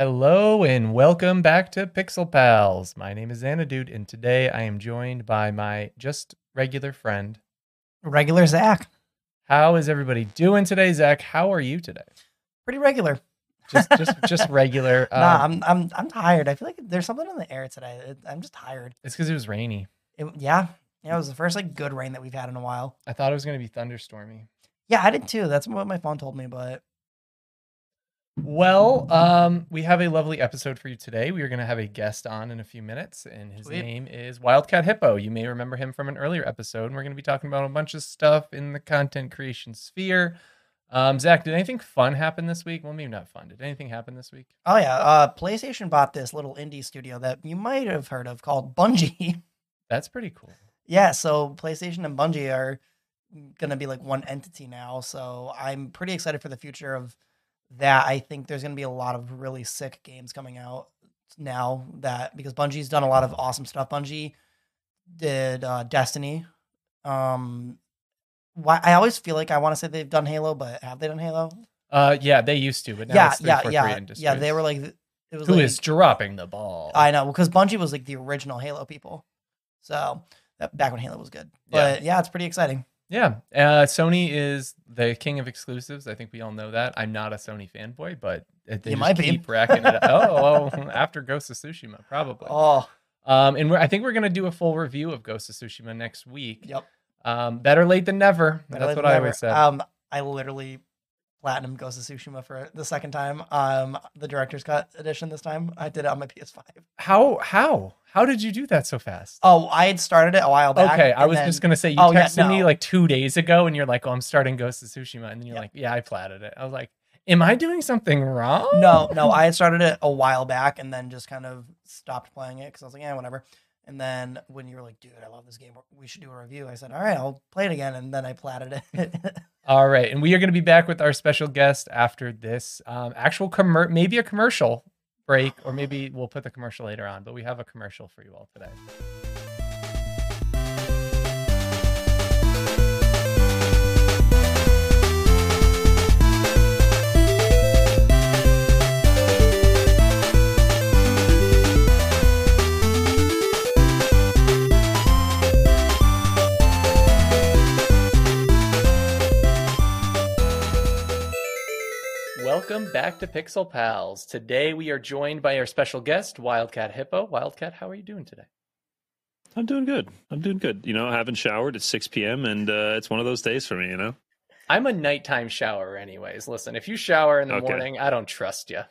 Hello and welcome back to Pixel Pals. My name is Zanadood, and today I am joined by my just regular friend. Regular Zach. How is everybody doing today, Zach? How are you today? Pretty regular. Just, just, just regular. nah, Um, I'm I'm I'm tired. I feel like there's something in the air today. I'm just tired. it's because it was rainy. It, yeah. Yeah, it was the first like good rain that we've had in a while. I thought it was going to be thunderstormy. Yeah, I did too. That's what my phone told me, but Well, um, we have a lovely episode for you today. We are going to have a guest on in a few minutes, and his Sweet. name is WildcatHippo. You may remember him from an earlier episode, and we're going to be talking about a bunch of stuff in the content creation sphere. Um, Zach, did anything fun happen this week? Well, maybe not fun. Did anything happen this week? oh yeah, uh PlayStation bought this little indie studio that you might have heard of called Bungie. That's pretty cool. yeah, so PlayStation and Bungie are gonna be like one entity now. So I'm pretty excited for the future of that. I think there's gonna be a lot of really sick games coming out now that because Bungie's done a lot of awesome stuff. Bungie did uh, Destiny. Um, why I always feel like I want to say they've done Halo, but have they done Halo? Uh, yeah, they used to, but now yeah, it's yeah, yeah, yeah. They were like it was Who like, is dropping the ball? I know because Bungie was like the original Halo people. So that, back when Halo was good, Yeah. but yeah, it's pretty exciting. Yeah, uh, Sony is the king of exclusives. I think we all know that. I'm not a Sony fanboy, but they You might be. keep racking it. Up. Oh, well, after Ghost of Tsushima, probably. Oh, Um, and we're, I think we're gonna do a full review of Ghost of Tsushima next week. yep. Um, better late than never. Better That's what I never. always said. Um, I literally platinum Ghost of Tsushima for the second time. Um, the director's cut edition this time. I did it on my PS5. how how how did you do that so fast? Oh, I had started it a while back. okay, I was then- just gonna say you Oh, yeah, texted me like two days ago, and you're like, "Oh, I'm starting Ghost of Tsushima," and then you're like, "Yeah, I platted it." I was like, "Am I doing something wrong?" No, no, I had started it a while back and then just kind of stopped playing it because I was like, yeah, whatever. And then when you were like, dude, I love this game. We should do a review. I said, all right, I'll play it again. And then I platted it. All right, and we are going to be back with our special guest after this um, actual commer- maybe a commercial break, or maybe we'll put the commercial later on. But we have a commercial for you all today. Welcome back to Pixel Pals. Today we are joined by our special guest, WildcatHippo. Wildcat, how are you doing today? I'm doing good. I'm doing good. You know, I haven't showered. It's 6 p.m. and uh, it's one of those days for me. You know. I'm a nighttime shower, anyways. Listen, if you shower in the Okay. morning, I don't trust you.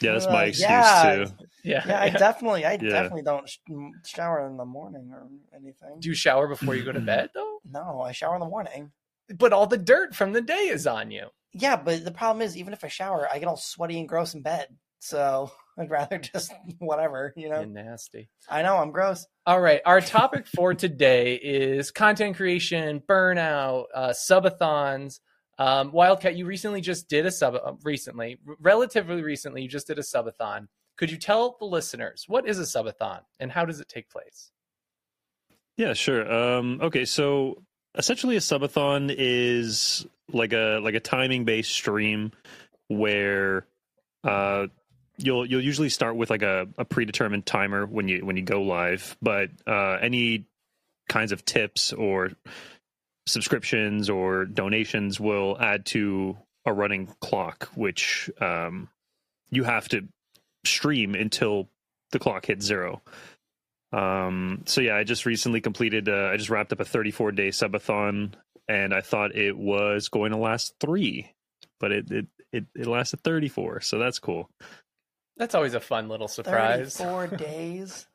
Yeah, that's my Uh, excuse yeah, too. Yeah. Yeah, I definitely, I Yeah. definitely don't sh- shower in the morning or anything. Do you shower before you go to bed, though? No, I shower in the morning. But all the dirt from the day is on you. Yeah, but the problem is, even if I shower, I get all sweaty and gross in bed. So I'd rather just whatever, you know. You're nasty. I know I'm gross. All right. Our topic for today is content creation, burnout, uh, subathons. Um, Wildcat, you recently just did a sub, uh, recently, relatively recently, you just did a subathon. Could you tell the listeners what is a subathon and how does it take place? Yeah, sure. Um, okay, so essentially, a subathon is like a like a timing based stream where uh, you'll you'll usually start with like a, a predetermined timer when you when you go live, but uh, any kinds of tips or subscriptions or donations will add to a running clock, which um, you have to stream until the clock hits zero. Um, so yeah, I just recently completed. Uh, I just wrapped up a 34 day subathon, and I thought it was going to last three, but it it it, it lasted 34. So that's cool. That's always a fun little surprise. Four days.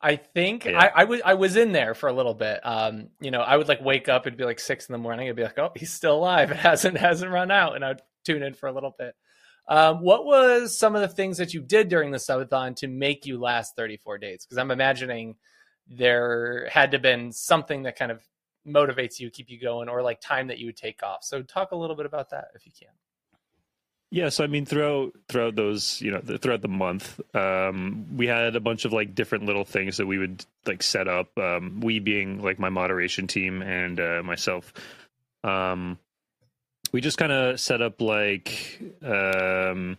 I think Yeah. I, I was I was in there for a little bit. Um, you know, I would like wake up, it'd be like six in the morning. I'd be like, oh, he's still alive. It hasn't hasn't run out, and I'd tune in for a little bit. Um, what was some of the things that you did during the subathon to make you last 34 days? Because I'm imagining there had to have been something that kind of motivates you, keep you going, or like time that you would take off. So talk a little bit about that if you can. Yeah, so I mean, throughout throughout those, you know, th- throughout the month, um, we had a bunch of like different little things that we would like set up. Um, we being like my moderation team and uh, myself, um, we just kind of set up like um,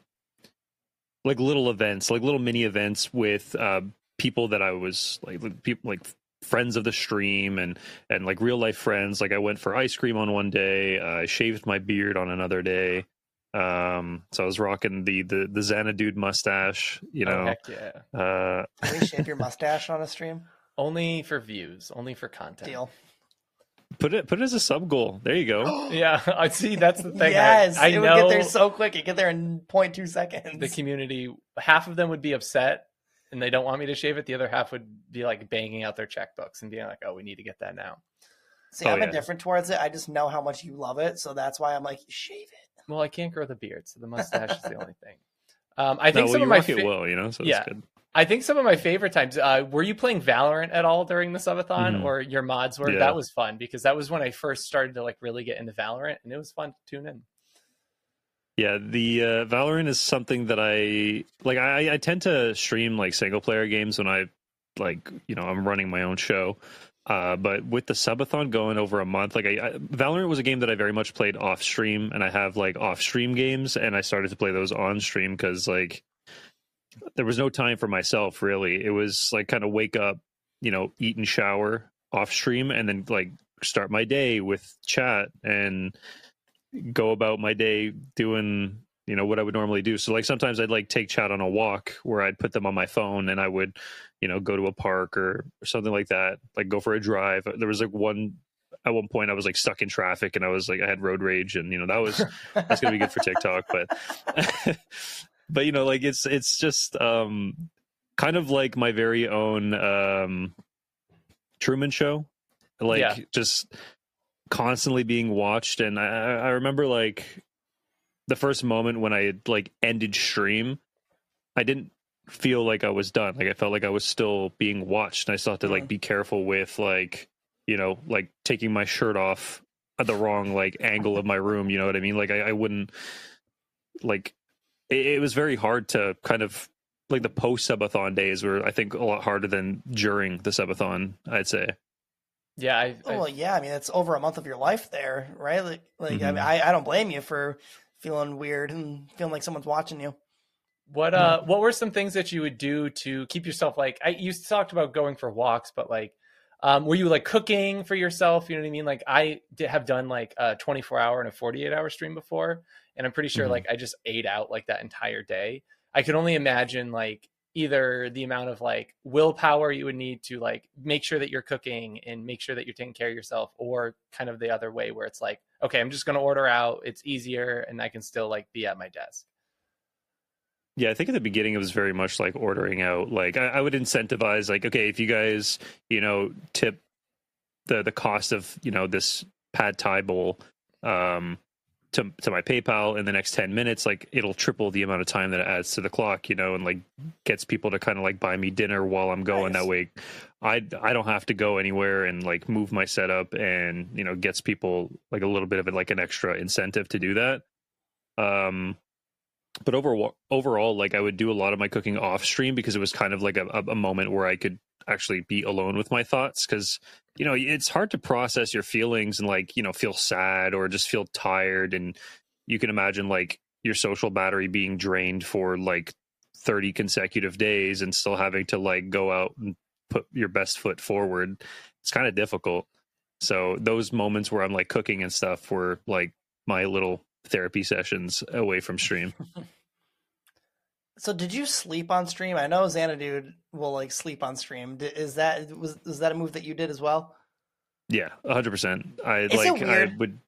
like little events, like little mini events with uh, people that I was like people like friends of the stream and and like real life friends. Like I went for ice cream on one day. Uh, I shaved my beard on another day. Um, so I was rocking the the the Zanadood mustache. You Oh, know, heck yeah. uh, Can we shave your mustache on a stream? Only for views, only for content. Deal. put it put it as a sub goal. There you go. Yeah, I see. That's the thing. yes, I, I it know would get there so quick. It get there in 0.2 seconds. the community. Half of them would be upset, and they don't want me to shave it. The other half would be like banging out their checkbooks and being like, "Oh, we need to get that now." See, Oh, I'm yeah. indifferent towards it. I just know how much you love it, so that's why I'm like, shave it. Well, I can't grow the beard, so the mustache is the only thing. Um, I No, think well, some you of my rock it fa- well, you know. So Yeah. it's good. I think some of my favorite times. Uh, were you playing Valorant at all during the subathon, Mhm. or your mods were? Yeah. That was fun because that was when I first started to like really get into Valorant, and it was fun to tune in. Yeah, the uh, Valorant is something that I like. I, I tend to stream like single player games when I like you know I'm running my own show. Uh, but with the subathon going over a month, like I, I, Valorant was a game that I very much played off stream, and I have like off stream games, and I started to play those on stream because like there was no time for myself really. It was like kind of wake up, you know, eat and shower off stream, and then like start my day with chat and go about my day doing you know what I would normally do. So like sometimes I'd like take chat on a walk where I'd put them on my phone and I would you know go to a park or, or something like that. Like go for a drive. There was like one at one point I was like stuck in traffic and I was like I had road rage and you know that was that's gonna be good for TikTok. But but you know like it's it's just um kind of like my very own um Truman Show. Like Yeah. just constantly being watched and I, I remember like the first moment when I like ended stream, I didn't feel like I was done. Like I felt like I was still being watched and I still had to like Mhm. be careful with like, you know, like taking my shirt off at the wrong like angle of my room, you know what I mean? Like I, I wouldn't like it, it was very hard to kind of like the post subathon days were I think a lot harder than during the subathon, I'd say. Yeah, I, I well, yeah, I mean, it's over a month of your life there, right? Like, like I, Mhm. mean, I, I don't blame you for feeling weird and feeling like someone's watching you. What uh what were some things that you would do to keep yourself like I you talked about going for walks, but like um were you like cooking for yourself? You know what I mean? Like I did have done like a 24 hour and a 48 hour stream before, and I'm pretty sure Mhm. like I just ate out like that entire day. I could only imagine like either the amount of like willpower you would need to like make sure that you're cooking and make sure that you're taking care of yourself or kind of the other way where it's like okay i'm just going to order out it's easier and i can still like be at my desk Yeah, I think at the beginning it was very much like ordering out. Like I, I would incentivize, like, okay, if you guys, you know, tip the the cost of you know this pad thai bowl um, to to my PayPal in the next ten minutes, like it'll triple the amount of time that it adds to the clock, you know, and like gets people to kind of like buy me dinner while I'm going. Nice. That way, I I don't have to go anywhere and like move my setup, and you know, gets people like a little bit of it like an extra incentive to do that. Um, but overall, overall, like I would do a lot of my cooking off stream because it was kind of like a, a moment where I could actually be alone with my thoughts because you know it's hard to process your feelings and like you know feel sad or just feel tired and you can imagine like your social battery being drained for like 30 consecutive days and still having to like go out and put your best foot forward. It's kind of difficult. So those moments where i'm like cooking and stuff were like my little therapy sessions away from stream So, did you sleep on stream? I know Zanadood will like sleep on stream. Is that was is that a move that you did as well? yeah 100% i Is like i weird? would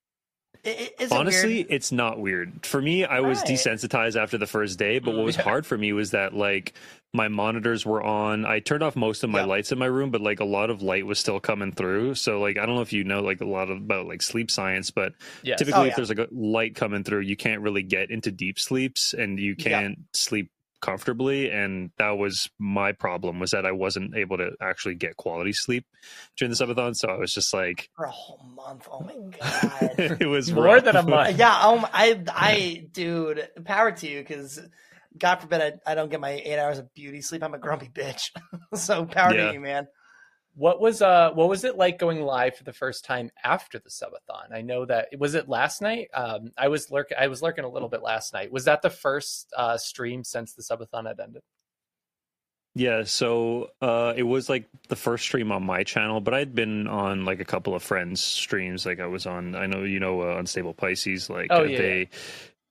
I- I- Is honestly weird? it's not weird for me i was Right. desensitized after the first day but what Mm, was yeah. hard for me was that like my monitors were on i turned off most of my Yeah. lights in my room but like a lot of light was still coming through so like i don't know if you know like a lot of, about like sleep science but yes typically Oh, if there's like a light coming through you can't really get into deep sleeps and you can't sleep comfortably and that was my problem was that i wasn't able to actually get quality sleep during the subathon so i was just like for a whole month. Oh my god. it was more rough. than a month yeah. Um. I. I. Dude. Power to you, because God forbid I, I don't get my eight hours of beauty sleep. I'm a grumpy bitch. so power Yeah. to you, man. What was uh what was it like going live for the first time after the subathon? I know that was it last night. Um, I was lurking. I was lurking a little bit last night. Was that the first uh, stream since the subathon had ended? Yeah, so uh, it was like the first stream on my channel, but I'd been on like a couple of friends' streams. Like I was on, I know you know, uh, Unstable Pisces. Like Oh, uh, yeah, they yeah.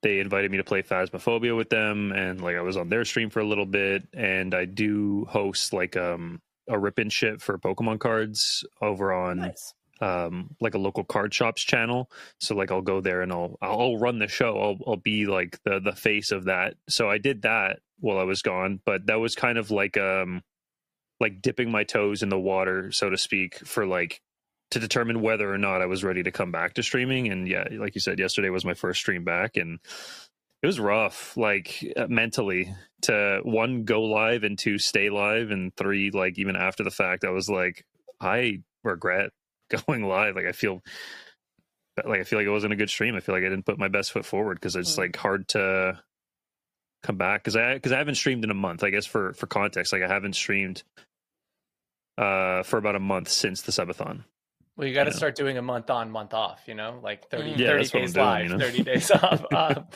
they invited me to play Phasmophobia with them, and like I was on their stream for a little bit. And I do host like um a rip and ship for Pokemon cards over on Nice. um like a local card shop's channel. So like i'll go there and i'll i'll run the show. I'll i'll be like the the face of that. So i did that while i was gone but that was kind of like um like dipping my toes in the water so to speak for like to determine whether or not i was ready to come back to streaming. And yeah like you said yesterday was my first stream back and it was rough like uh, mentally to one go live and two stay live and three like even after the fact i was like i regret going live like i feel like i feel like it wasn't a good stream i feel like i didn't put my best foot forward because it's Mm. like hard to come back because i because i haven't streamed in a month i guess for for context like i haven't streamed uh for about a month since the subathon Well, you got to start doing a month on, month off. You know, like 30, Mm. Yeah, 30 that's what days doing, live, you know? thirty days off. Um,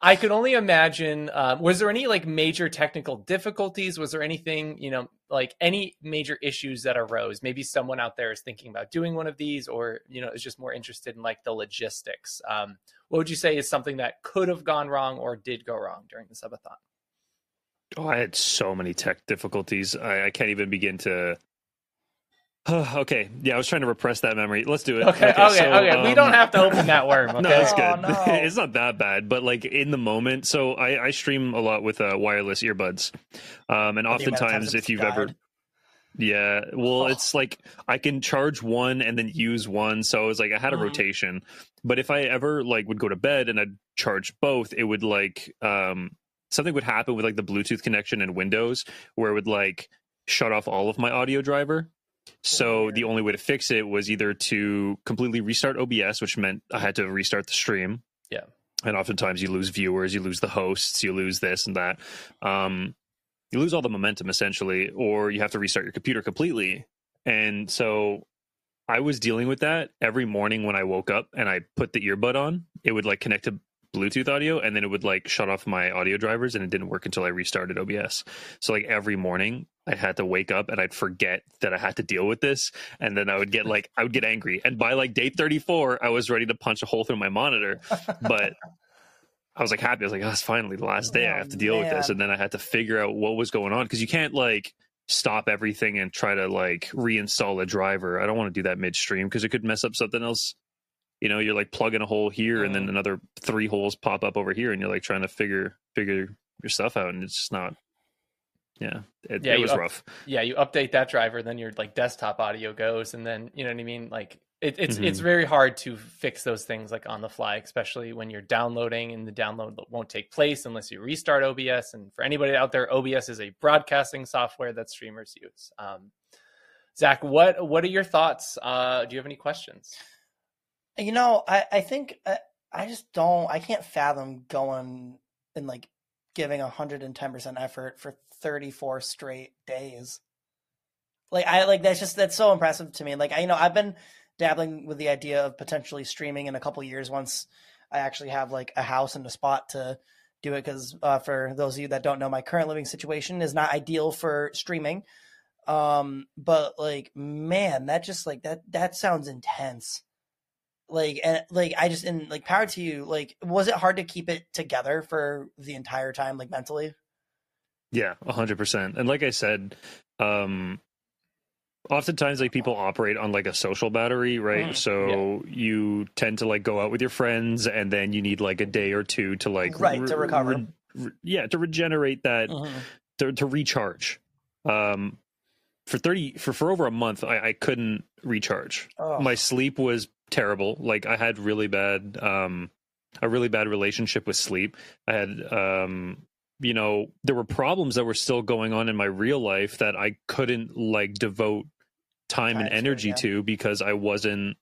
I could only imagine. Um, was there any like major technical difficulties? Was there anything you know, like any major issues that arose? Maybe someone out there is thinking about doing one of these, or you know, is just more interested in like the logistics. Um, what would you say is something that could have gone wrong or did go wrong during the subathon? Oh, I had so many tech difficulties. I, I can't even begin to. okay, yeah, I was trying to repress that memory. Let's do it. Okay, okay, so, okay. we um, don't have to open that worm. Okay? No, it's Oh, good. no. it's not that bad, but like in the moment. So I, I stream a lot with uh, wireless earbuds, um, and The amount of oftentimes if you've ever, yeah, well, Oh. it's like I can charge one and then use one, so it was like I had a Mhm. rotation. But if I ever like would go to bed and I'd charge both, it would like um something would happen with like the Bluetooth connection in Windows where it would like shut off all of my audio driver. So the only way to fix it was either to completely restart OBS, which meant I had to restart the stream. Yeah. And oftentimes you lose viewers, you lose the hosts, you lose this and that. Um, you lose all the momentum essentially, or you have to restart your computer completely. And so I was dealing with that every morning when I woke up and I put the earbud on. It would like connect to Bluetooth audio and then it would like shut off my audio drivers and it didn't work until I restarted OBS. So like every morning I had to wake up and I'd forget that I had to deal with this and then I would get like I would get angry. And by like day 34 I was ready to punch a hole through my monitor, but I was like happy. I was like, oh, it's finally the last day I Oh, have to deal with this. And then I had to figure out what was going on because you can't like stop everything and try to like reinstall a driver. I don't want to do that midstream because it could mess up something else. You know, you're like plugging a hole here and then Mhm. another three holes pop up over here and you're like trying to figure figure your stuff out and it's just not yeah, it, Yeah, it was up- rough. yeah, you update that driver, then your like desktop audio goes, and then you know what I mean. Like it, it's it's Mhm. very hard to fix those things like on the fly, especially when you're downloading and the download won't take place unless you restart OBS. And for anybody out there, OBS is a broadcasting software that streamers use. Um, Zach, what what are your thoughts? Uh, do you have any questions? You know, I I think I, I just don't. I can't fathom going and like giving hundred and ten percent effort for thirty four straight days. Like I like that's just that's so impressive to me. Like I you know I've been dabbling with the idea of potentially streaming in a couple years once I actually have like a house and a spot to do it. Because uh, for those of you that don't know, my current living situation is not ideal for streaming. Um, but like man, that just like that that sounds intense like and like i just and like power to you like was it hard to keep it together for the entire time like mentally Yeah, a hundred percent. And like I said, um oftentimes like people operate on like a social battery, right? Mm, so you tend to like go out with your friends and then you need like a day or two to like Right, to recover. re- yeah, to regenerate that to, to recharge. Um for 30 for, for over a month I, I couldn't recharge. oh, My sleep was terrible. Like I had really bad um a really bad relationship with sleep. I had um you know, there were problems that were still going on in my real life that I couldn't like devote time and energy yeah. to because I wasn't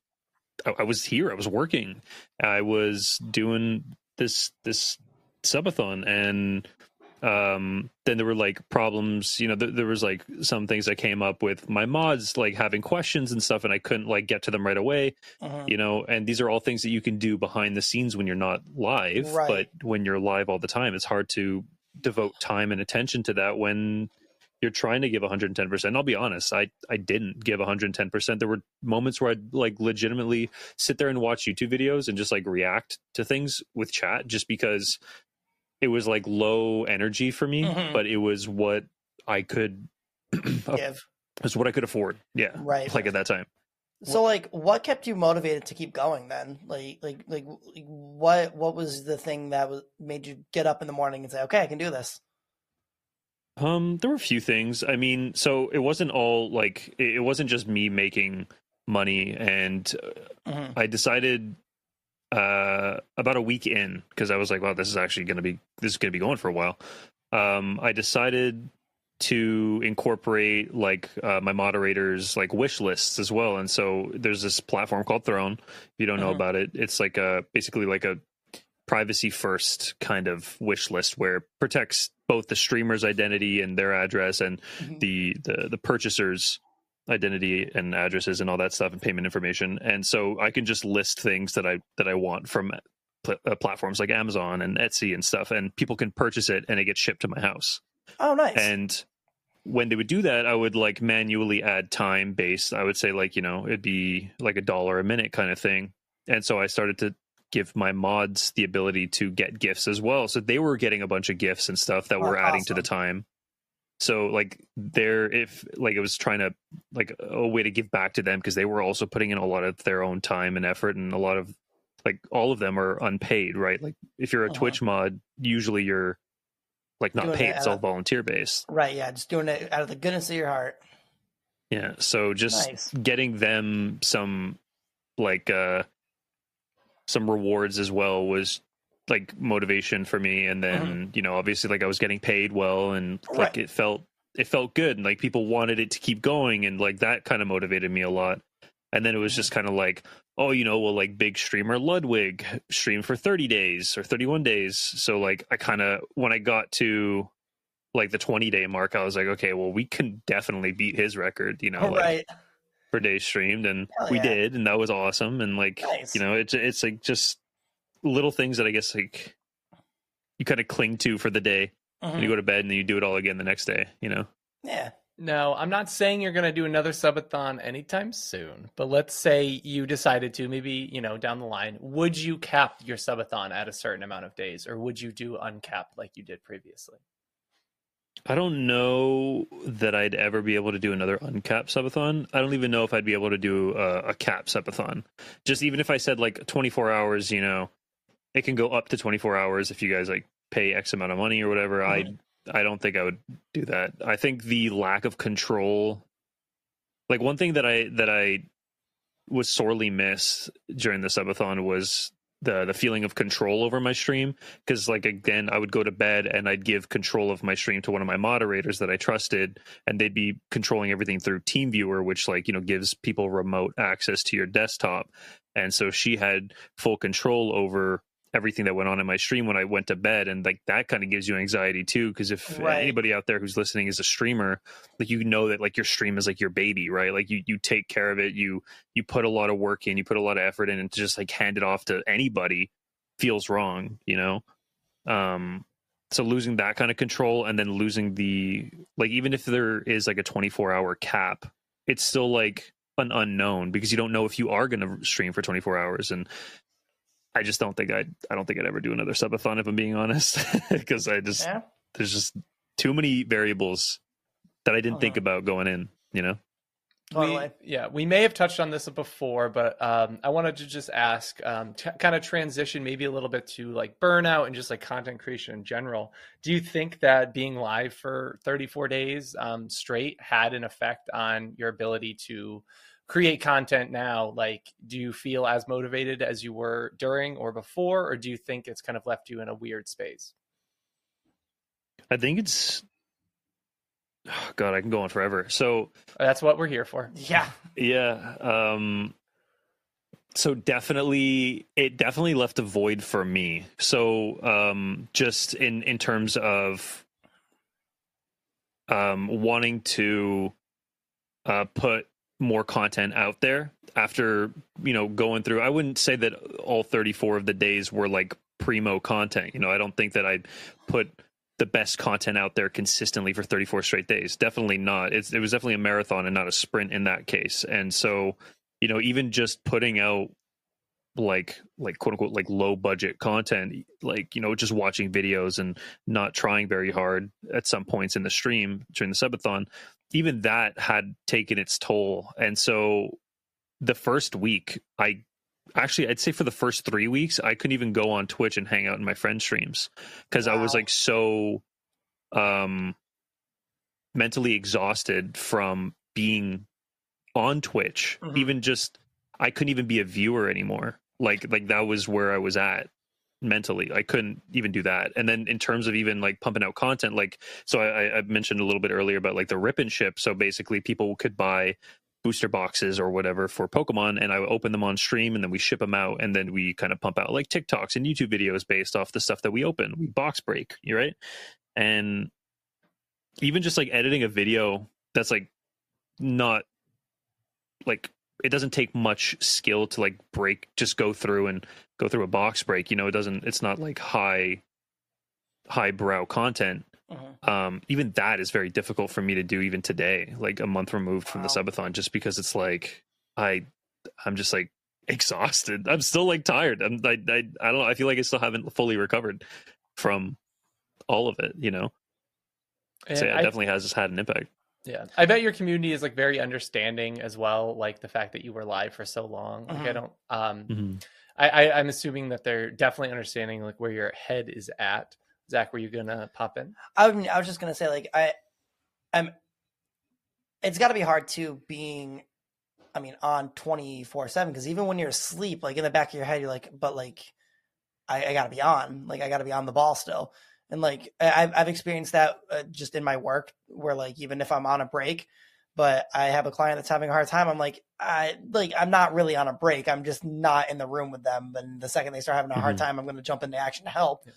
I, I was here, I was working. I was doing this this subathon and um then there were like problems you know th- there was like some things that came up with my mods like having questions and stuff and i couldn't like get to them right away Mhm. you know and these are all things that you can do behind the scenes when you're not live Right. but when you're live all the time it's hard to devote time and attention to that when you're trying to give 110% i'll be honest i i didn't give 110% there were moments where i'd like legitimately sit there and watch youtube videos and just like react to things with chat just because it was like low energy for me Mhm. but it was what i could it Give. was what i could afford yeah Right. like at that time So like what kept you motivated to keep going then? Like like like like, what what was the thing that was made you get up in the morning and say, "Okay, I can do this." Um, there were a few things. I mean, so it wasn't all like it it wasn't just me making money, and uh, Mhm. I decided uh about a week in because I was like, "Wow, this is actually going to be this is going to be going for a while. Um, I decided to incorporate like uh, my moderators like wish lists as well, and so there's this platform called Throne. If you don't know Mhm. about it, it's like a basically like a privacy first kind of wish list where it protects both the streamer's identity and their address and Mhm. the the the purchaser's identity and addresses and all that stuff and payment information and so i can just list things that i that i want from pl- uh, platforms like amazon and etsy and stuff and people can purchase it and it gets shipped to my house Oh, nice. and when they would do that i would like manually add time based. I would say like you know it'd be like a dollar a minute kind of thing. And so i started to give my mods the ability to get gifts as well. So they were getting a bunch of gifts and stuff that Oh, were adding to the time. So like there if like it was trying to like a way to give back to them because they were also putting in a lot of their own time and effort and a lot of like all of them are unpaid right? Like if you're a Uh-huh. twitch mod usually you're like not Doing paid it it's all of- volunteer based right, yeah, just doing it out of the goodness of your heart. Yeah. So just Nice. getting them some like uh some rewards as well was like motivation for me and then you know obviously like I was getting paid well and like Mm-hmm. Right. it felt it felt good and like people wanted it to keep going and like that kind of motivated me a lot. And then it was just kind of like oh you know well like big streamer Ludwig streamed for 30 days or 31 days so like I kind of when I got to like the 20 day mark I was like okay well we can definitely beat his record you know like, right. per day streamed and Hell we yeah. did and that was awesome and like Nice. you know it's it's like just little things that i guess like you kind of cling to for the day and Mhm. you go to bed and then you do it all again the next day you know Yeah. No, I'm not saying you're going to do another subathon anytime soon, but let's say you decided to, maybe, you know, down the line, would you cap your subathon at a certain amount of days or would you do uncapped like you did previously? i don't know that i'd ever be able to do another uncapped subathon. I don't even know if i'd be able to do a, a cap subathon. Just even if i said like 24 hours you know it can go up to 24 hours if you guys like pay x amount of money or whatever. Mm-hmm. I i don't think i would do that. I think the lack of control like one thing that i that i was sorely missed during the subathon was the the feeling of control over my stream. Because like again i would go to bed and i'd give control of my stream to one of my moderators that i trusted and they'd be controlling everything through teamviewer which like you know gives people remote access to your desktop. And so she had full control over everything that went on in my stream when I went to bed and like that kind of gives you anxiety too because if Right. anybody out there who's listening is a streamer like you know that like your stream is like your baby right like you you take care of it you you put a lot of work in you put a lot of effort in and to just like hand it off to anybody feels wrong you know um so losing that kind of control and then losing the like even if there is like a 24 hour cap it's still like an unknown because you don't know if you are going to stream for 24 hours and i just don't think i'd i don't think i'd ever do another subathon if i'm being honest because i just Yeah. there's just too many variables that i didn't think Uh-huh. about going in you know Totally. We, yeah, we may have touched on this before, but um, I wanted to just ask, um, t- kind of transition maybe a little bit to like burnout and just like content creation in general. Do you think that being live for 34 days um, straight had an effect on your ability to create content now? Like, do you feel as motivated as you were during or before, or do you think it's kind of left you in a weird space? i think it's oh god i can go on forever so That's what we're here for. Yeah. Yeah. Um so definitely it definitely left a void for me. So um just in in terms of um, wanting to uh, put more content out there after you know going through. I wouldn't say that all 34 of the days were like primo content. You know, I don't think that I'd put the best content out there consistently for 34 straight days. Definitely not. It's, it was definitely a marathon and not a sprint in that case. And so, you know, even just putting out like like quote unquote like low budget content like you know just watching videos and not trying very hard at some points in the stream during the subathon even that had taken its toll and so the first week i actually i'd say for the first three weeks i couldn't even go on twitch and hang out in my friend streams because wow. i was like so um mentally exhausted from being on twitch mm-hmm. even just i couldn't even be a viewer anymore like like that was where I was at mentally. I couldn't even do that. And then in terms of even like pumping out content, like so I, I mentioned a little bit earlier about like the rip and ship. So basically people could buy booster boxes or whatever for Pokemon and I would open them on stream and then we ship them out and then we kind of pump out like TikToks and YouTube videos based off the stuff that we open. We box break, you right? And even just like editing a video that's like not like it doesn't take much skill to like break just go through and go through a box break you know? It doesn't it's not like high high brow content. Uh-huh. um even that is very difficult for me to do even today like a month removed from wow. the subathon just because it's like i i'm just like exhausted. I'm still like tired. I'm I, I i don't know i feel like i still haven't fully recovered from all of it you know? And so yeah, it I, definitely has had an impact yeah, I bet your community is like very understanding as well. Like the fact that you were live for so long. Like I mm-hmm. don't. Um, mm-hmm. I, I I'm assuming that they're definitely understanding like where your head is at. Zach, were you gonna pop in? I, mean, I was just gonna say like I, I'm. It's got to be hard too being, I mean, on twenty four seven because even when you're asleep, like in the back of your head, you're like, but like, I, I got to be on. Like I got to be on the ball still and like I've I've experienced that uh, just in my work where like even if I'm on a break, but I have a client that's having a hard time, I'm like I like I'm not really on a break. I'm just not in the room with them. And the second they start having a hard mm-hmm. time, I'm going to jump into action to help. Yeah.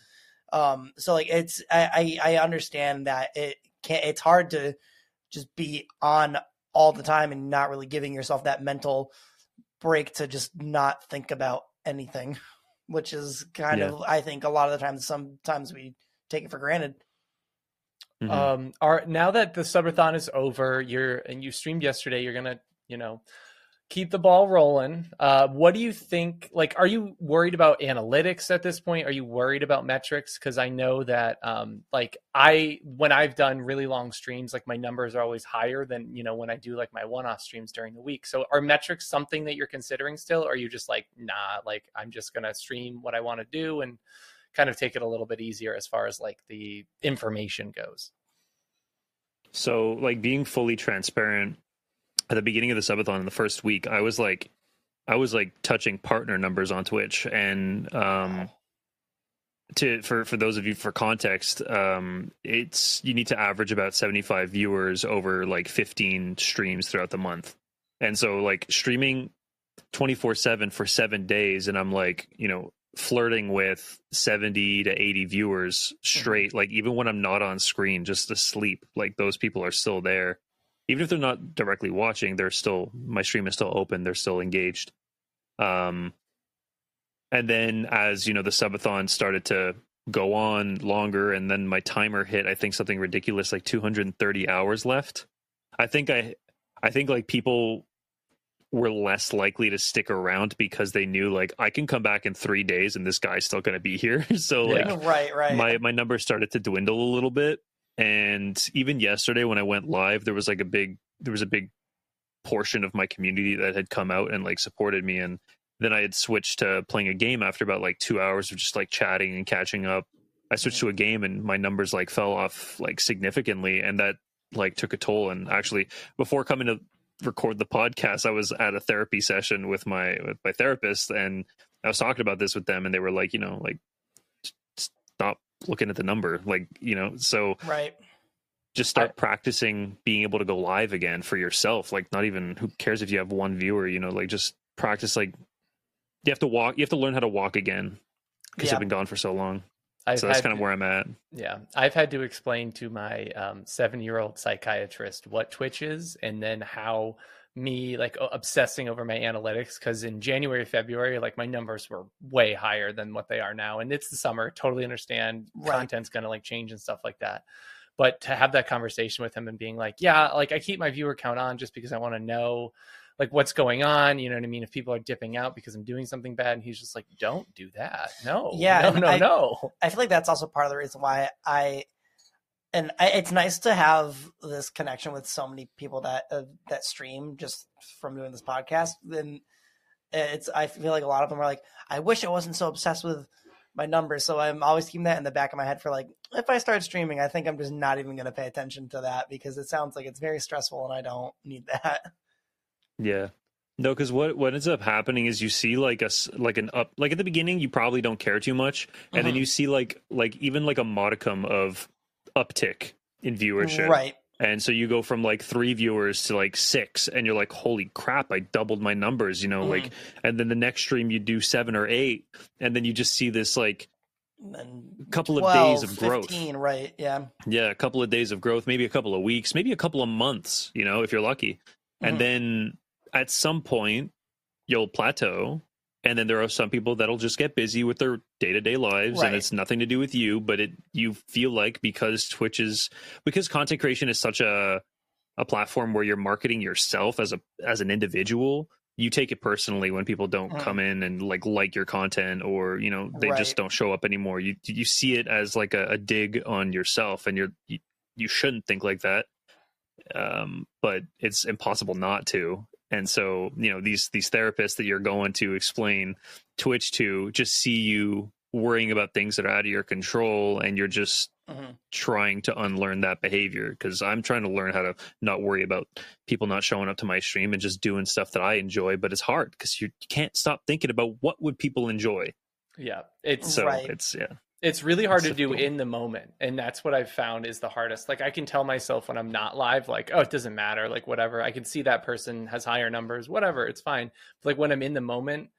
Um, so like it's I, I I understand that it can't. It's hard to just be on all the time and not really giving yourself that mental break to just not think about anything, which is kind yeah. of I think a lot of the times sometimes we take it for granted. Mm-hmm. Um, are now that the subathon is over, you're and you streamed yesterday, you're gonna, you know, keep the ball rolling. Uh, what do you think? Like, are you worried about analytics at this point? Are you worried about metrics? Because I know that, um, like, I when I've done really long streams, like my numbers are always higher than you know when I do like my one-off streams during the week. So, are metrics something that you're considering still? Or are you just like, nah, like I'm just gonna stream what I want to do and kind of take it a little bit easier as far as like the information goes. So, like being fully transparent at the beginning of the subathon in the first week, I was like, I was like touching partner numbers on Twitch, and um, to for for those of you for context, um, it's you need to average about seventy five viewers over like fifteen streams throughout the month, and so like streaming 24 7 for seven days and i'm like you know flirting with 70 to 80 viewers straight mm-hmm. like even when i'm not on screen just asleep like those people are still there. Even if they're not directly watching they're still my stream is still open they're still engaged. Um and then as you know the subathon started to go on longer and then my timer hit i think something ridiculous like 230 hours left. I think i i think like people were less likely to stick around because they knew like I can come back in three days and this guy's still going to be here. so like, yeah. right, right. My my numbers started to dwindle a little bit, and even yesterday when I went live, there was like a big there was a big portion of my community that had come out and like supported me, and then I had switched to playing a game after about like two hours of just like chatting and catching up. I switched to a game and my numbers like fell off like significantly, and that like took a toll. And actually, before coming to record the podcast, I was at a therapy session with my with my therapist, and I was talking about this with them, and they were like, you know, like stop looking at the number, like you know, so right. Just start I, practicing being able to go live again for yourself. Like, not even who cares if you have one viewer, you know, like just practice. Like, you have to walk. You have to learn how to walk again because yeah. you've been gone for so long. I've so that's kind of to- where I'm at. Yeah, I've had to explain to my um, seven-year-old psychiatrist what Twitch is, and then how me like obsessing over my analytics because in January, February, like my numbers were way higher than what they are now, and it's the summer. Totally understand Right. content's gonna like change and stuff like that. But to have that conversation with him and being like, yeah, like I keep my viewer count on just because I want to know like what's going on. You know what I mean? If people are dipping out because I'm doing something bad, and he's just like, don't do that. No, Yeah, no, no, I- no. I feel like that's also part of the reason why I and I, it's nice to have this connection with so many people that uh, that stream just from doing this podcast. Then it's I feel like a lot of them are like, I wish I wasn't so obsessed with my numbers. So I'm always keeping that in the back of my head for like, if I start streaming, I think I'm just not even going to pay attention to that because it sounds like it's very stressful and I don't need that. Yeah. No, because what what ends up happening is you see like a like an up like at the beginning you probably don't care too much, and then Mhm. you see like like even like a modicum of uptick in viewership, Right. and so you go from like three viewers to like six, and you're like, holy crap, I doubled my numbers, you know, Mhm. like, and then the next stream you do seven or eight, and then you just see this like And couple of days of growth. right. Yeah. yeah, a couple of days of growth, maybe a couple of weeks, maybe a couple of months, you know, if you're lucky. And then at some point, you'll plateau. And then there are some people that'll just get busy with their day to day lives, Right. and it's nothing to do with you. But it you feel like because Twitch is because content creation is such a a platform where you're marketing yourself as a as an individual, you take it personally when people don't Mhm. come in and like like your content or you know they Right. just don't show up anymore. You you see it as like a, a dig on yourself, and you're you, you shouldn't think like that. Um, but it's impossible not to. And so you know these these therapists that you're going to explain Twitch to just see you worrying about things that are out of your control, and you're just Mhm. trying to unlearn that behavior because I'm trying to learn how to not worry about people not showing up to my stream and just doing stuff that I enjoy. But it's hard because you can't stop thinking about what would people enjoy. Yeah, it's So Right. it's yeah, it's really hard to do in the moment and that's what i've found is the hardest. Like i can tell myself when i'm not live like oh it doesn't matter like whatever. I can see that person has higher numbers whatever it's fine. But like when i'm in the moment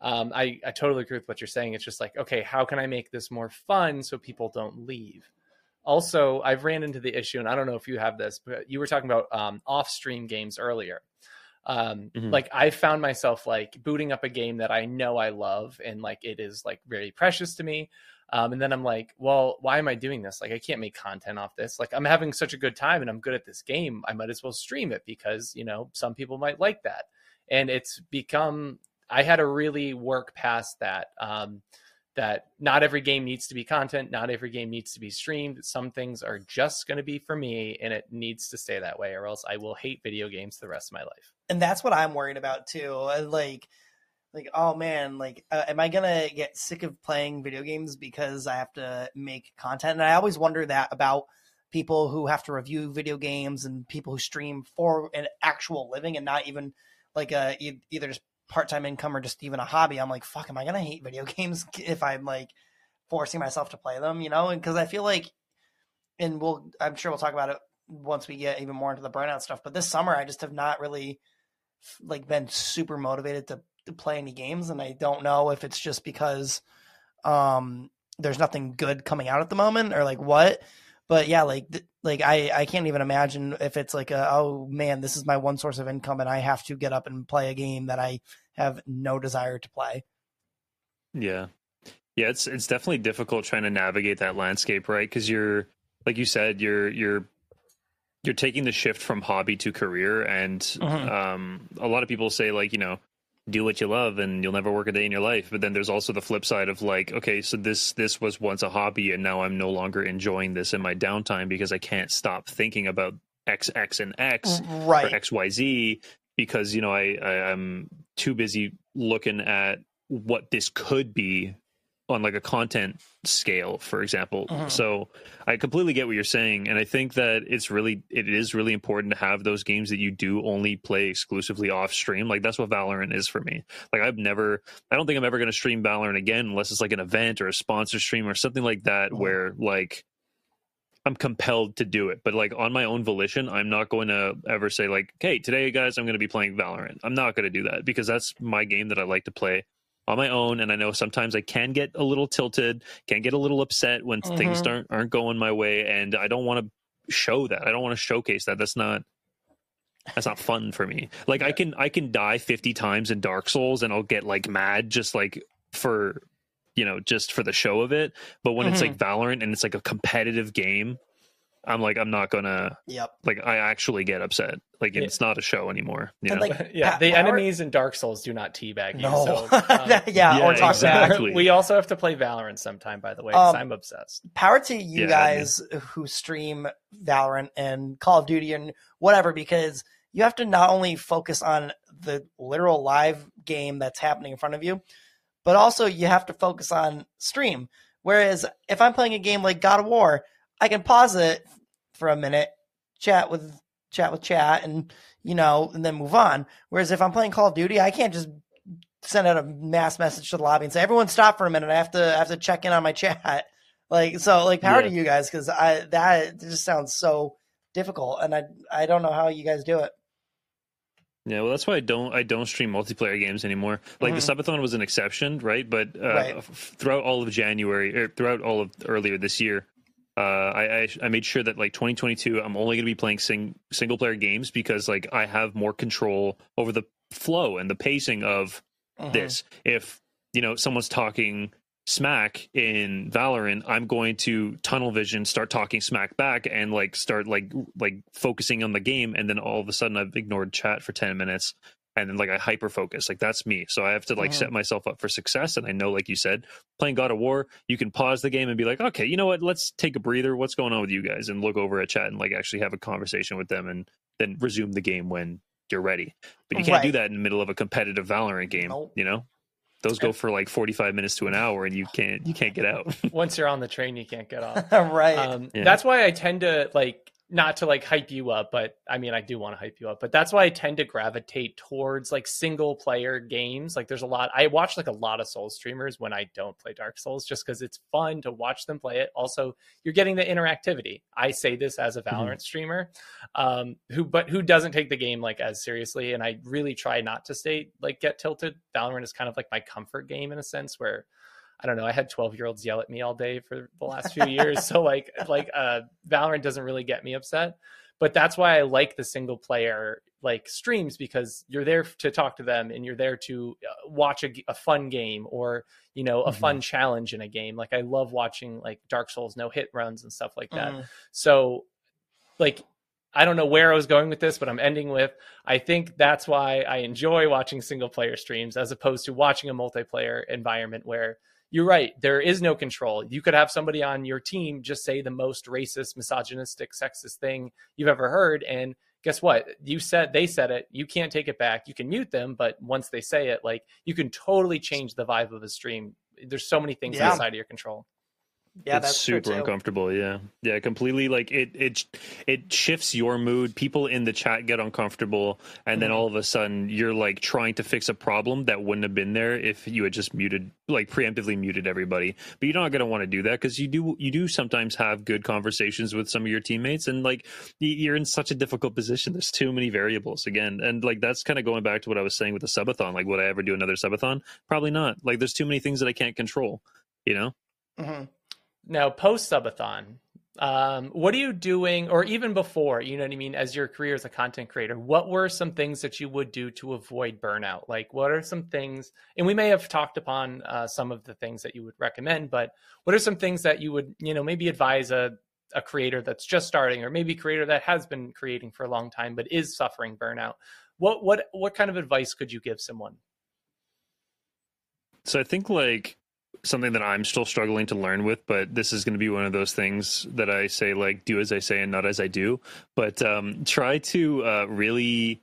um, I, I totally agree with what you're saying. It's just like okay how can i make this more fun so people don't leave? Also i've ran into the issue and i don't know if you have this but you were talking about um, off stream games earlier. Um Mhm. like i found myself like booting up a game that i know i love and like it is like very precious to me um, and then I'm like, well, why am I doing this? Like, I can't make content off this. Like, I'm having such a good time and I'm good at this game. I might as well stream it because, you know, some people might like that. And it's become, I had to really work past that. Um, that not every game needs to be content, not every game needs to be streamed. Some things are just going to be for me and it needs to stay that way, or else I will hate video games the rest of my life. and that's what I'm worried about too. I, Like, like oh man, like uh, am I gonna get sick of playing video games because I have to make content? And I always wonder that about people who have to review video games and people who stream for an actual living and not even like a e- either just part time income or just even a hobby. I'm like, fuck, am I gonna hate video games if I'm like forcing myself to play them? You know, because I feel like, and we'll I'm sure we'll talk about it once we get even more into the burnout stuff. But this summer, I just have not really like been super motivated to, to play any games, and I don't know if it's just because um there's nothing good coming out at the moment or like what. But yeah, like th- like I I can't even imagine if it's like a oh man, this is my one source of income, and I have to get up and play a game that I have no desire to play. Yeah. Yeah, it's it's definitely difficult trying to navigate that landscape, right? Cuz you're like you said, you're you're you're taking the shift from hobby to career and Mhm. um a lot of people say like, you know, do what you love and you'll never work a day in your life. But then there's also the flip side of like, okay, so this this was once a hobby and now I'm no longer enjoying this in my downtime because I can't stop thinking about X X and X or Right. XYZ because you know I, I I'm too busy looking at what this could be on like a content scale for example Mhm. so i completely get what you're saying and i think that it's really it is really important to have those games that you do only play exclusively off stream like that's what valorant is for me like i've never i don't think i'm ever going to stream valorant again unless it's like an event or a sponsor stream or something like that Mhm. where like I'm compelled to do it, but like on my own volition, I'm not going to ever say like, "Hey, today, guys, I'm going to be playing Valorant." I'm not going to do that because that's my game that I like to play on my own, and I know sometimes I can get a little tilted, can get a little upset when things Mhm. aren't aren't going my way, and I don't want to show that. I don't want to showcase that. That's not that's not fun for me. Like I can I can die 50 times in Dark Souls and I'll get like mad just like for you know just for the show of it, but when it's like Valorant and it's like a competitive game, I'm like I'm not going to Yep. like I actually get upset. Like Yeah. it's not a show anymore, you And, know. like, yeah, the Power- enemies in Dark Souls do not teabag you. No. So, um, yeah, Yeah, or talk exactly. about we also have to play Valorant sometime, by the way, because Um, I'm obsessed. power to you Yeah, guys who stream Valorant and Call of Duty and whatever, because you have to not only focus on the literal live game that's happening in front of you, but also you have to focus on stream. Whereas if I'm playing a game like God of War, I can pause it for a minute, chat with chat with chat, and you know, and then move on. Whereas if I'm playing Call of Duty, I can't just send out a mass message to the lobby and say, "Everyone, stop for a minute. I have to I have to check in on my chat." Like so, like power to you guys because I that just sounds so difficult, and I I don't know how you guys do it. Yeah, well, that's why I don't I don't stream multiplayer games anymore. Like Mhm. the subathon was an exception, right? But uh, Right. f- throughout all of January, or throughout all of earlier this year, uh, I, I I made sure that like 2022, I'm only going to be playing sing, single player games because like I have more control over the flow and the pacing of Mhm. this. If you know someone's talking smack in Valorant, I'm going to tunnel vision, start talking smack back, and like start like like focusing on the game, and then all of a sudden I've ignored chat for ten minutes, and then like I hyper focus. Like that's me. So I have to like Mhm. set myself up for success. And I know, like you said, playing God of War, you can pause the game and be like, okay, you know what? Let's take a breather. What's going on with you guys? And look over at chat and like actually have a conversation with them, and then resume the game when you're ready. But you can't do that in the middle of a competitive Valorant game. Nope. You know, those go for like 45 minutes to an hour, and you can't you can't get out. Once you're on the train, you can't get off. right. Um, Yeah. That's why I tend to like not to like hype you up, but I mean I do want to hype you up. But that's why I tend to gravitate towards like single player games. Like there's a lot. I watch like a lot of Souls streamers when I don't play Dark Souls, just because it's fun to watch them play it. Also, you're getting the interactivity. I say this as a Valorant streamer, um, who but who doesn't take the game like as seriously, and I really try not to stay like get tilted. Valorant is kind of like my comfort game in a sense where I don't know. I had 12 year olds yell at me all day for the last few years. So like, like, uh, Valorant doesn't really get me upset, but that's why I like the single player like streams because you're there to talk to them and you're there to uh, watch a fun game or, you know, a Mhm. fun challenge in a game. Like I love watching like Dark Souls no hit runs and stuff like that. Mhm. So, like, I don't know where I was going with this, but I'm ending with I think that's why I enjoy watching single player streams as opposed to watching a multiplayer environment where you're right, there is no control. You could have somebody on your team just say the most racist, misogynistic, sexist thing you've ever heard. And guess what? You said they said it. You can't take it back. You can mute them, but once they say it, like you can totally change the vibe of a stream. There's so many things Yeah. outside of your control. Yeah, it's that's super uncomfortable. Yeah, yeah, completely. Like it, it, it shifts your mood. People in the chat get uncomfortable, and then Mhm. all of a sudden you're like trying to fix a problem that wouldn't have been there if you had just muted, like preemptively muted everybody. But you're not going to want to do that because you do, you do sometimes have good conversations with some of your teammates, and like you're in such a difficult position. There's too many variables again, and like that's kind of going back to what I was saying with the subathon. Like, would I ever do another subathon? Probably not. Like, there's too many things that I can't control. You know. Mhm. Now, post subathon, um, what are you doing, or even before, you know what I mean, as your career as a content creator, what were some things that you would do to avoid burnout? Like, what are some things, and we may have talked upon uh, some of the things that you would recommend, but what are some things that you would, you know, maybe advise a, a creator that's just starting, or maybe a creator that has been creating for a long time but is suffering burnout? What what what kind of advice could you give someone? So I think like something that I'm still struggling to learn with, but this is going to be one of those things that I say like do as I say and not as I do. But um, try to uh, really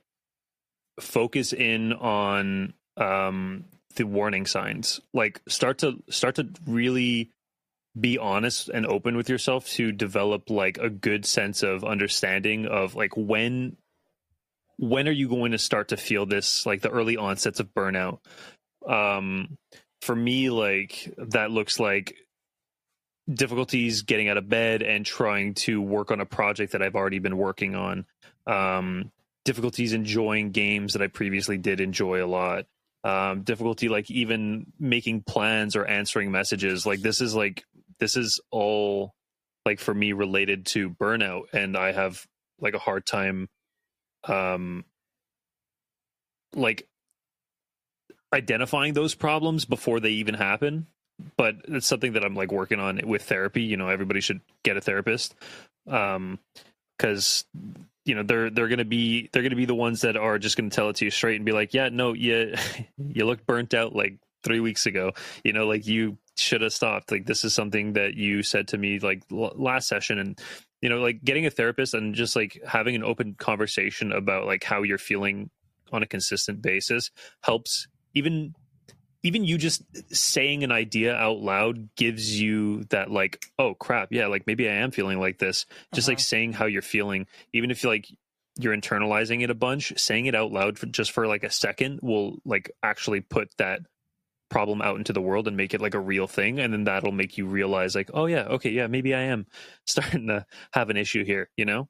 focus in on um, the warning signs. Like start to start to really be honest and open with yourself to develop like a good sense of understanding of like when when are you going to start to feel this like the early onsets of burnout um for me like that looks like difficulties getting out of bed and trying to work on a project that I've already been working on um difficulties enjoying games that I previously did enjoy a lot um, difficulty like even making plans or answering messages. Like this is like this is all like for me related to burnout, and I have like a hard time, um, like identifying those problems before they even happen but it's something that i'm like working on with therapy. You know everybody should get a therapist um because you know they're they're gonna be they're gonna be the ones that are just gonna tell it to you straight and be like yeah no you you look burnt out like three weeks ago. You know like you should have stopped. Like this is something that you said to me like l- last session. And you know like getting a therapist and just like having an open conversation about like how you're feeling on a consistent basis helps even even you just saying an idea out loud gives you that like oh crap. Yeah like maybe i am feeling like this. Just like Uh-huh. saying how you're feeling even if you like you're internalizing it a bunch saying it out loud for just for like a second will like actually put that problem out into the world and make it like a real thing. And then that'll make you realize like oh yeah okay yeah maybe i am starting to have an issue here you know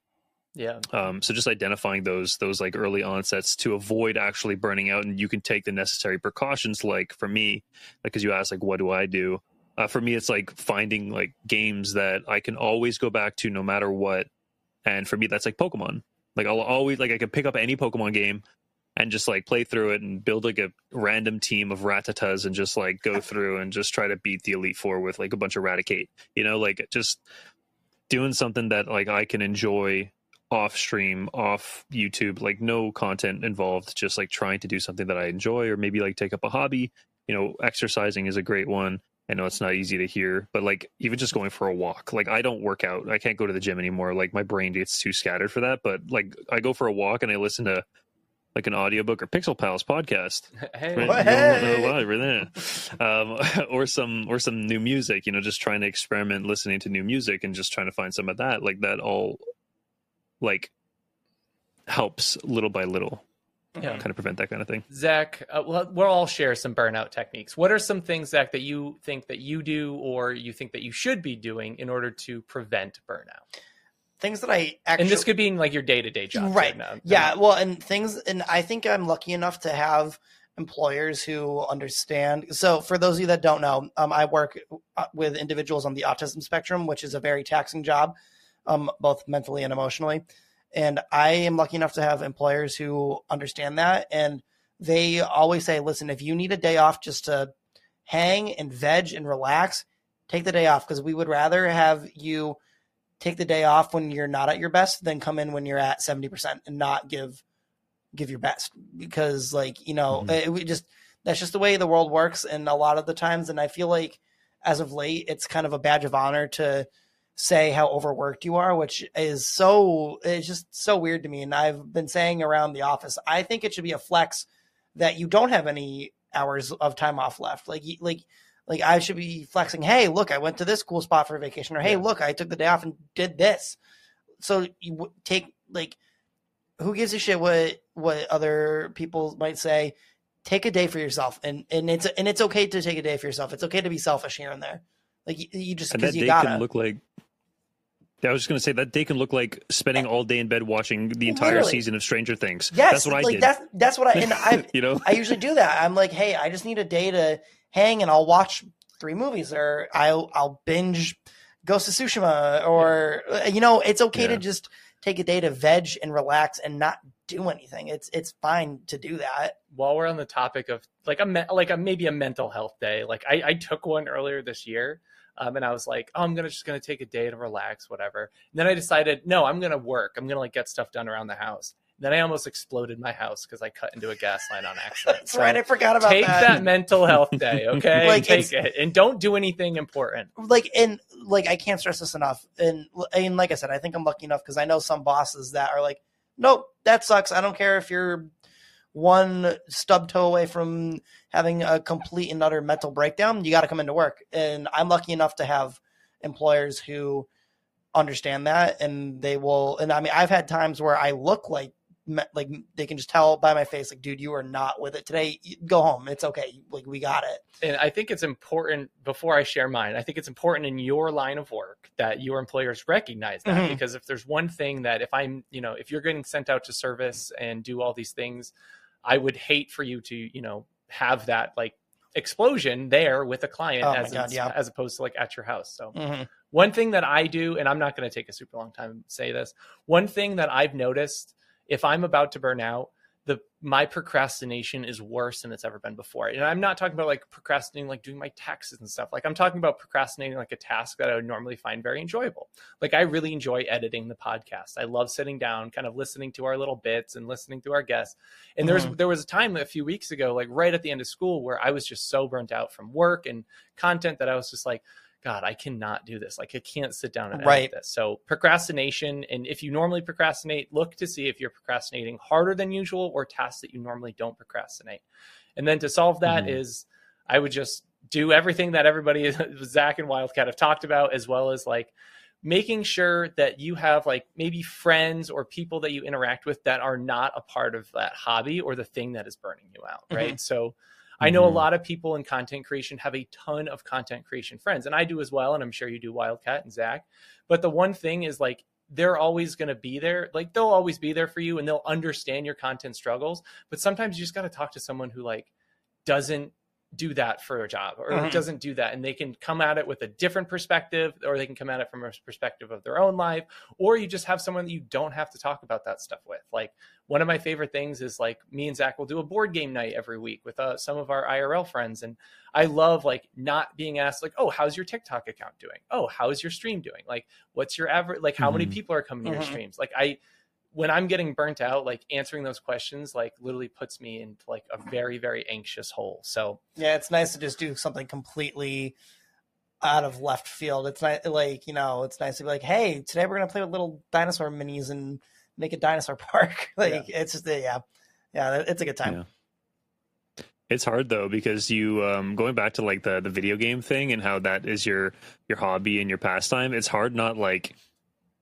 Yeah. um, so just identifying those those like early onsets to avoid actually burning out, and you can take the necessary precautions. Like for me, because you asked like what do I do? Uh, for me, it's like finding like games that I can always go back to no matter what. And for me, that's like Pokemon. Like I'll always like I can pick up any Pokemon game and just like play through it and build like a random team of Rattatas and just like go through and just try to beat the Elite Four with like a bunch of Raticate. You know, like just doing something that like I can enjoy off stream, off YouTube, like no content involved, just like trying to do something that I enjoy or maybe like take up a hobby. You know, exercising is a great one. I know it's not easy to hear, but like even just going for a walk. Like I don't work out. I can't go to the gym anymore. Like my brain gets too scattered for that. But like I go for a walk and I listen to like an audiobook or Pixel Pals podcast Hey. Right, What? Hey! know why we're there. Um, or some or some new music. You know, just trying to experiment listening to new music and just trying to find some of that. Like that all like helps little by little Yeah. kind of prevent that kind of thing. Zach, uh, well, we'll all share some burnout techniques. What are some things, Zach, that you think that you do or you think that you should be doing in order to prevent burnout? Things that I actually and this could be in like your day to day job. right now. yeah well and things and i think i'm lucky enough to have employers who understand so for those of you that don't know um, i work uh, with individuals on the autism spectrum which is a very taxing job um, both mentally and emotionally. And i am lucky enough to have employers who understand that. And they always say listen if you need a day off just to hang and veg and relax take the day off. Because we would rather have you take the day off when you're not at your best than come in when you're at 70% and not give give your best. Because like you know Mhm. it, we just that's just the way the world works. And a lot of the times and i feel like as of late it's kind of a badge of honor to say how overworked you are which is so it's just so weird to me and i've been saying around the office i think it should be a flex that you don't have any hours of time off left like like like I should be flexing. Hey, look, I went to this cool spot for vacation, or hey, Yeah. look, I took the day off and did this. So you take like, who gives a shit what what other people might say? Take a day for yourself, and and it's and it's okay to take a day for yourself. It's okay to be selfish here and there. Like you, you just because you gotta. can look like I was just gonna say that day can look like spending all day in bed watching the entire Literally. season of Stranger Things. yes, that's what I like did. that's that's what I and I you know, I usually do that. I'm like, hey, I just need a day to hang and I'll watch three movies or I'll I'll binge Ghost of Tsushima or uh, you know, it's okay to just take a day to veg and relax and not do anything. It's it's fine to do that. While we're on the topic of like a me- like a maybe a mental health day, like I, I took one earlier this year, um, and I was like, oh, I'm gonna just gonna take a day to relax, whatever. And then I decided, no, I'm gonna work. I'm gonna like get stuff done around the house. Then I almost exploded my house because I cut into a gas line on accident. That's So right. I forgot about take that. Take that. mental health day, okay? Like, take it and don't do anything important. like and like I can't stress this enough. And and like I said, I think I'm lucky enough because I know some bosses that are like, nope, that sucks. I don't care if you're one stub toe away from having a complete and utter mental breakdown. You got to come into work. And I'm lucky enough to have employers who understand that and they will. And I mean, I've had times where I look like like they can just tell by my face like dude you are not with it today go home it's okay like we got it and I think it's important before I share mine. I think it's important in your line of work that your employers recognize that Mhm. because if there's one thing that if I'm, you know, if you're getting sent out to service and do all these things, I would hate for you to, you know, have that like explosion there with a client Oh as God, yeah. as opposed to like at your house. So Mhm. one thing that I do, and I'm not going to take a super long time to say this, one thing that I've noticed if I'm about to burn out, the my procrastination is worse than it's ever been before. And I'm not talking about like procrastinating like doing my taxes and stuff. Like I'm talking about procrastinating like a task that I would normally find very enjoyable. Like I really enjoy editing the podcast. I love sitting down, kind of listening to our little bits and listening to our guests. And there's mm-hmm. there was a time a few weeks ago, like right at the end of school, where I was just so burnt out from work and content that I was just like, God, I cannot do this. Like I can't sit down and edit this. So procrastination, and if you normally procrastinate, look to see if you're procrastinating harder than usual or tasks that you normally don't procrastinate. And then to solve that is, Mhm. I would just do everything that everybody, Zach and Wildcat have talked about, as well as like making sure that you have like maybe friends or people that you interact with that are not a part of that hobby or the thing that is burning you out. Right. So I know a Mhm. lot of people in content creation have a ton of content creation friends, and I do as well. And I'm sure you do, Wildcat and Zach. But the one thing is like, they're always going to be there. Like, they'll always be there for you and they'll understand your content struggles. But sometimes you just got to talk to someone who, like, doesn't do that for a job or Mhm. doesn't do that and they can come at it with a different perspective or they can come at it from a perspective of their own life or you just have someone that you don't have to talk about that stuff with like one of my favorite things is like me and zach will do a board game night every week with uh, some of our irl friends and i love like not being asked like oh how's your tiktok account doing oh how's your stream doing like what's your average like how many Mhm. people are coming to your Mhm. streams like i when I'm getting burnt out, like answering those questions, like literally puts me into like a very, very anxious hole. So Yeah, it's nice to just do something completely out of left field. It's not like, you know, it's nice to be like, hey, today we're going to play with little dinosaur minis and make a dinosaur park. like, it's just, yeah. Yeah, it's a good time. Yeah. It's hard though because you um going back to like the the video game thing and how that is your your hobby and your pastime. It's hard not like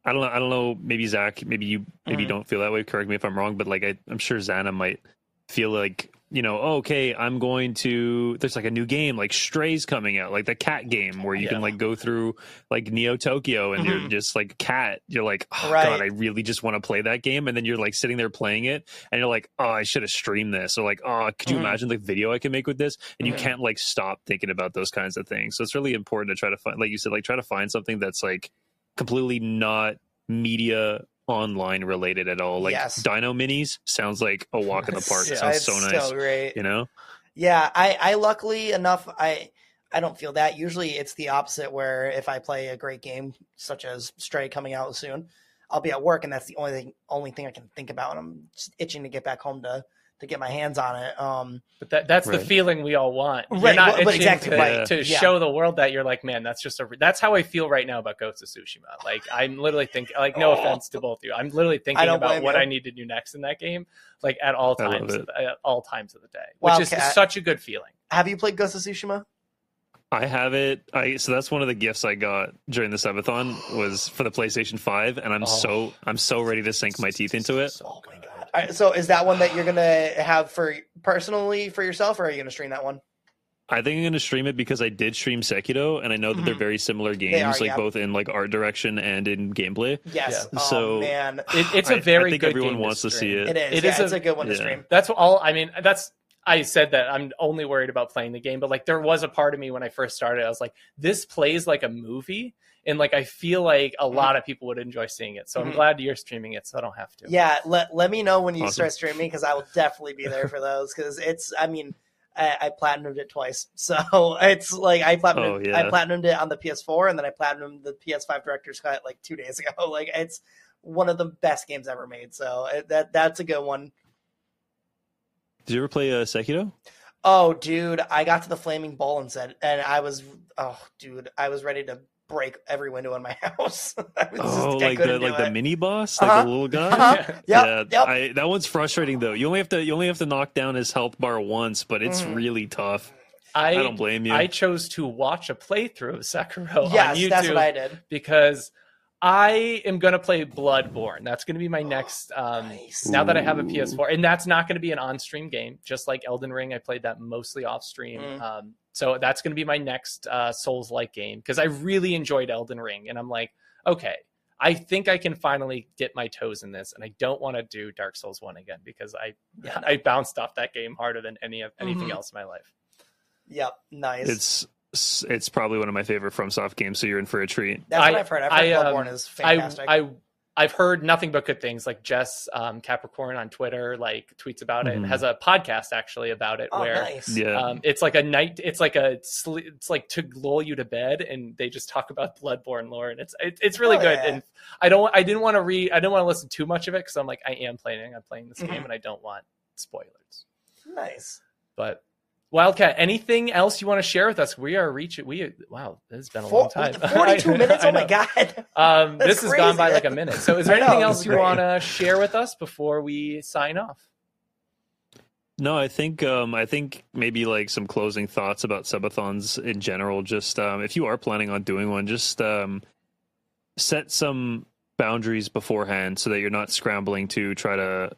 I don't know. I don't know. Maybe Zach. Maybe you. Maybe you Mhm. don't feel that way. Correct me if I'm wrong. But like I, I'm sure Zana might feel like you know. Oh, okay, I'm going to. There's like a new game like Strays coming out, like the cat game where you Yeah. can like go through like Neo Tokyo and you're Mhm. just like cat. You're like, oh Right. god, I really just want to play that game. And then you're like sitting there playing it, and you're like, oh, I should have streamed this. Or like, oh, could you Mhm. imagine the video I can make with this? And Mhm. you can't like stop thinking about those kinds of things. So it's really important to try to find, like you said, like try to find something that's like completely not media online related at all. Like Yes. Dino Minis sounds like a walk in the park. It Yeah, sounds so nice. great. You know? Yeah, I, I luckily enough, I, I don't feel that. Usually, it's the opposite. Where if I play a great game, such as Stray coming out soon, I'll be at work, and that's the only thing, only thing I can think about, and I'm just itching to get back home to to get my hands on it. Um, But that, that's the feeling we all want. You're Right, not well, but itching exactly, to, right. to Yeah. show the world that you're like, man, that's just a. That's how I feel right now about Ghost of Tsushima. Like I'm literally thinking, like, no Oh. offense to both of you, I'm literally thinking about what you. I need to do next in that game, like at all times, it. at all times of the day, which is Wildcat. such a good feeling. have you played Ghost of Tsushima? I have it. I so that's one of the gifts I got during the subathon was for the PlayStation 5 and I'm Oh. so I'm so ready to sink my teeth into it. Oh my god! All right, so is that one that you're gonna have for personally for yourself, or are you gonna stream that one? I think I'm going to stream it because I did stream Sekiro and I know that they're Mhm. very similar games are, like yeah. both in like art direction and in gameplay. Yes. Yeah. Oh So- man, It, it's a very I think good everyone game to wants to see it. it is. It yeah, is it's a- a good one to stream. That's all. I mean, that's. I said that I'm only worried about playing the game, but like there was a part of me when I first started, I was like, this plays like a movie, and like I feel like a lot of people would enjoy seeing it. So I'm Mhm. glad you're streaming it, so I don't have to. Yeah, let let me know when you Awesome. start streaming because I will definitely be there for those. Because it's, I mean, I, I platinumed it twice, so it's like I platinumed, Oh, yeah. I platinumed it on the PS4, and then I platinumed the PS5 Director's Cut like two days ago. Like it's one of the best games ever made. So that that's a good one. Did you ever play uh, Sekiro? Oh, dude, I got to the flaming bowl and said, and I was, oh, dude, I was ready to break every window in my house. I was Oh, just, like the couldn't like the it. mini boss, like Uh-huh. the little guy. Uh-huh. Yep, yeah, yep. I, that one's frustrating though. You only have to you only have to knock down his health bar once, but it's Mhm. really tough. I, I don't blame you. I chose to watch a playthrough of Sekiro on yes, YouTube that's what I did. because I am gonna play Bloodborne. That's gonna be my next. Um, Nice. Now that I have a PS4, and that's not going to be an on-stream game, just like Elden Ring. I played that mostly off-stream. Mm. Um, so that's going to be my next uh, Souls-like game because I really enjoyed Elden Ring, and I'm like, okay, I think I can finally get my toes in this, and I don't want to do Dark Souls one again because I Yeah. I bounced off that game harder than any of anything Mhm. else in my life. Yep, nice. It's it's probably one of my favorite FromSoft games, so you're in for a treat. That's what I- I've heard. I've I, heard um, Bloodborne is I fantastic. I I've heard nothing but good things. Like Jess um, Capricorn on Twitter like tweets about it and has a podcast actually about it oh, where. nice. Yeah, Um, it's like a night. It's like a. sle- It's like to lull you to bed, and they just talk about Bloodborne lore, and it's it, it's really Oh, good. yeah. And I don't. I didn't want to read. I didn't want to listen too much of it because I'm like I am planning on playing this Mhm. game, and I don't want spoilers. Nice. But Wildcat, anything else you want to share with us? We are reaching. We wow, this has been a long time. 42 minutes. I Oh my god. Um, That's this has gone by like a minute. So, is there I know, anything else you want to share with us before we sign off? No, I think um, I think maybe like some closing thoughts about subathons in general. Just um, if you are planning on doing one, just um, set some boundaries beforehand so that you're not scrambling to try to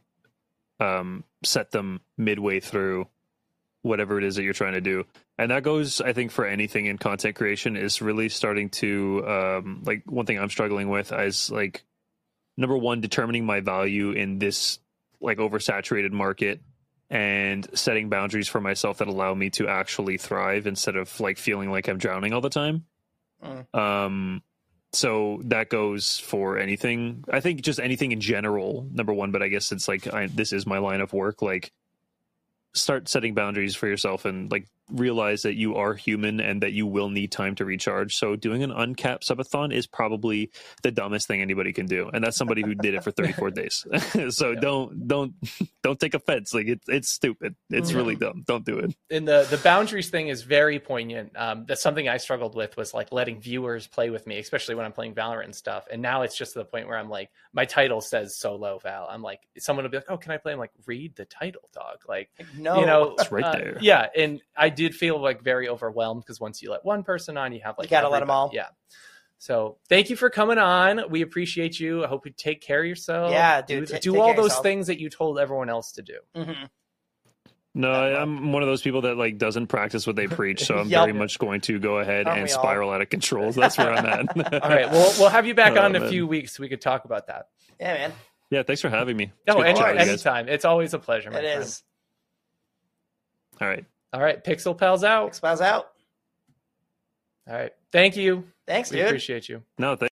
um, set them midway through whatever it is that you're trying to do. And that goes, I think, for anything in content creation is really starting to um, like one thing I'm struggling with is like number one, determining my value in this like oversaturated market and setting boundaries for myself that allow me to actually thrive instead of like feeling like I'm drowning all the time. Mm. Um, so that goes for anything. I think just anything in general. Number one, but I guess it's like I, this is my line of work. Like, start setting boundaries for yourself and like realize that you are human and that you will need time to recharge. So doing an uncapped subathon is probably the dumbest thing anybody can do, and that's somebody who did it for 34 days. so Yeah. don't don't don't take offense. Like it's it's stupid. It's Mhm. really dumb. Don't do it. and the the boundaries thing is very poignant. Um, that's something I struggled with was like letting viewers play with me, especially when I'm playing Valorant and stuff. And now it's just to the point where I'm like, my title says solo Val. I'm like, someone will be like, oh, can I play? I'm like, read the title, dog. Like, No. you know, It's right uh, there. yeah, and I did feel like very overwhelmed because once you let one person on, you have like you gotta let them all. Yeah. So thank you for coming on. We appreciate you. I hope you take care of yourself. Yeah, do, dude, do all those yourself. things that you told everyone else to do. Mhm. No, I, I'm one of those people that like doesn't practice what they preach, so I'm Yup. very much going to go ahead Aren't and we all? spiral out of control. So that's where I'm at. All right. Well, we'll have you back Oh, on in a few weeks so we could talk about that. Yeah, man. yeah, thanks for having me. It's No, good to any, chat with you guys. anytime. It's always a pleasure, my It friend. is. All right. All right. Pixel Pals out. Expose out. All right. Thank you. Thanks, We dude. appreciate you. No, thank